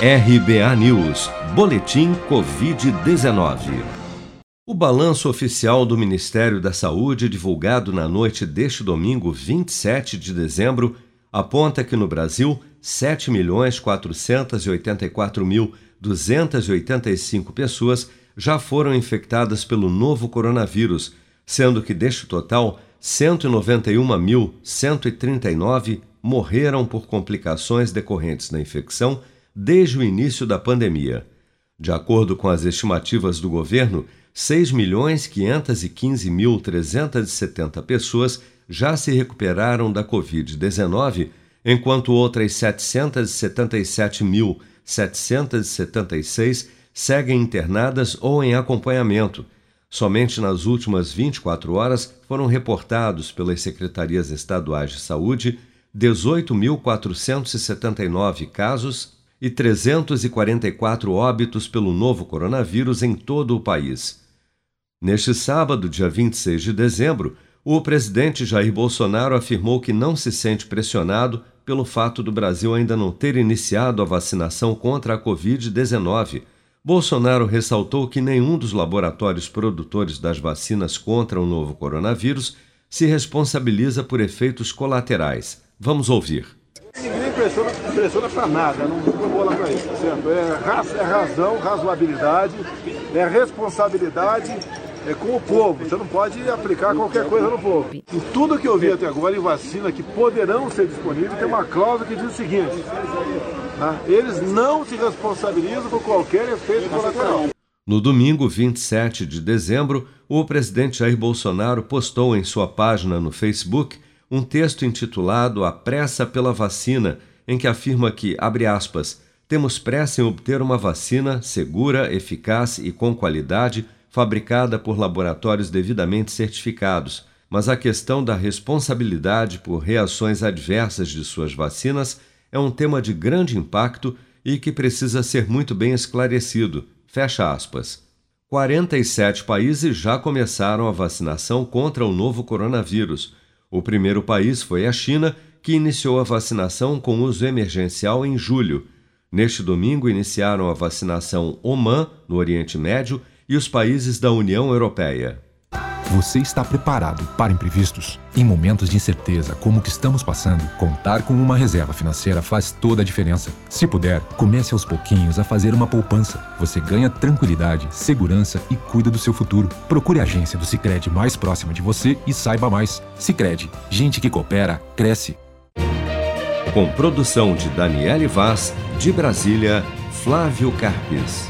RBA News, Boletim Covid-19. O balanço oficial do Ministério da Saúde, divulgado na noite deste domingo, 27 de dezembro, aponta que no Brasil, 7.484.285 pessoas já foram infectadas pelo novo coronavírus, sendo que deste total, 191.139 morreram por complicações decorrentes da infecção desde o início da pandemia. De acordo com as estimativas do governo, 6.515.370 pessoas já se recuperaram da Covid-19, enquanto outras 777.776 seguem internadas ou em acompanhamento. Somente nas últimas 24 horas foram reportados pelas secretarias estaduais de saúde 18.479 casos e 344 óbitos pelo novo coronavírus em todo o país. Neste sábado, dia 26 de dezembro, o presidente Jair Bolsonaro afirmou que não se sente pressionado pelo fato do Brasil ainda não ter iniciado a vacinação contra a Covid-19. Bolsonaro ressaltou que nenhum dos laboratórios produtores das vacinas contra o novo coronavírus se responsabiliza por efeitos colaterais. Vamos ouvir pressiona, pressiona para nada, não, vou lá para isso, tá certo? É, raz, é razão, razoabilidade, é responsabilidade é com o povo. Você não pode aplicar qualquer coisa no povo. E tudo que eu vi até agora em vacina que poderão ser disponíveis, tem uma cláusula que diz o seguinte: né? eles não se responsabilizam por qualquer efeito colateral. No domingo 27 de dezembro, o presidente Jair Bolsonaro postou em sua página no Facebook um texto intitulado A Pressa pela Vacina, em que afirma que, abre aspas, temos pressa em obter uma vacina segura, eficaz e com qualidade, fabricada por laboratórios devidamente certificados, mas a questão da responsabilidade por reações adversas de suas vacinas é um tema de grande impacto e que precisa ser muito bem esclarecido. Fecha aspas. 47 países já começaram a vacinação contra o novo coronavírus. O primeiro país foi a China, que iniciou a vacinação com uso emergencial em julho. Neste domingo, iniciaram a vacinação Oman, no Oriente Médio, e os países da União Europeia. Você está preparado para imprevistos? Em momentos de incerteza como o que estamos passando, contar com uma reserva financeira faz toda a diferença. Se puder, comece aos pouquinhos a fazer uma poupança. Você ganha tranquilidade, segurança e cuida do seu futuro. Procure a agência do Sicredi mais próxima de você e saiba mais. Sicredi, gente que coopera cresce. Com produção de Daniele Vaz, de Brasília, Flávio Carpes.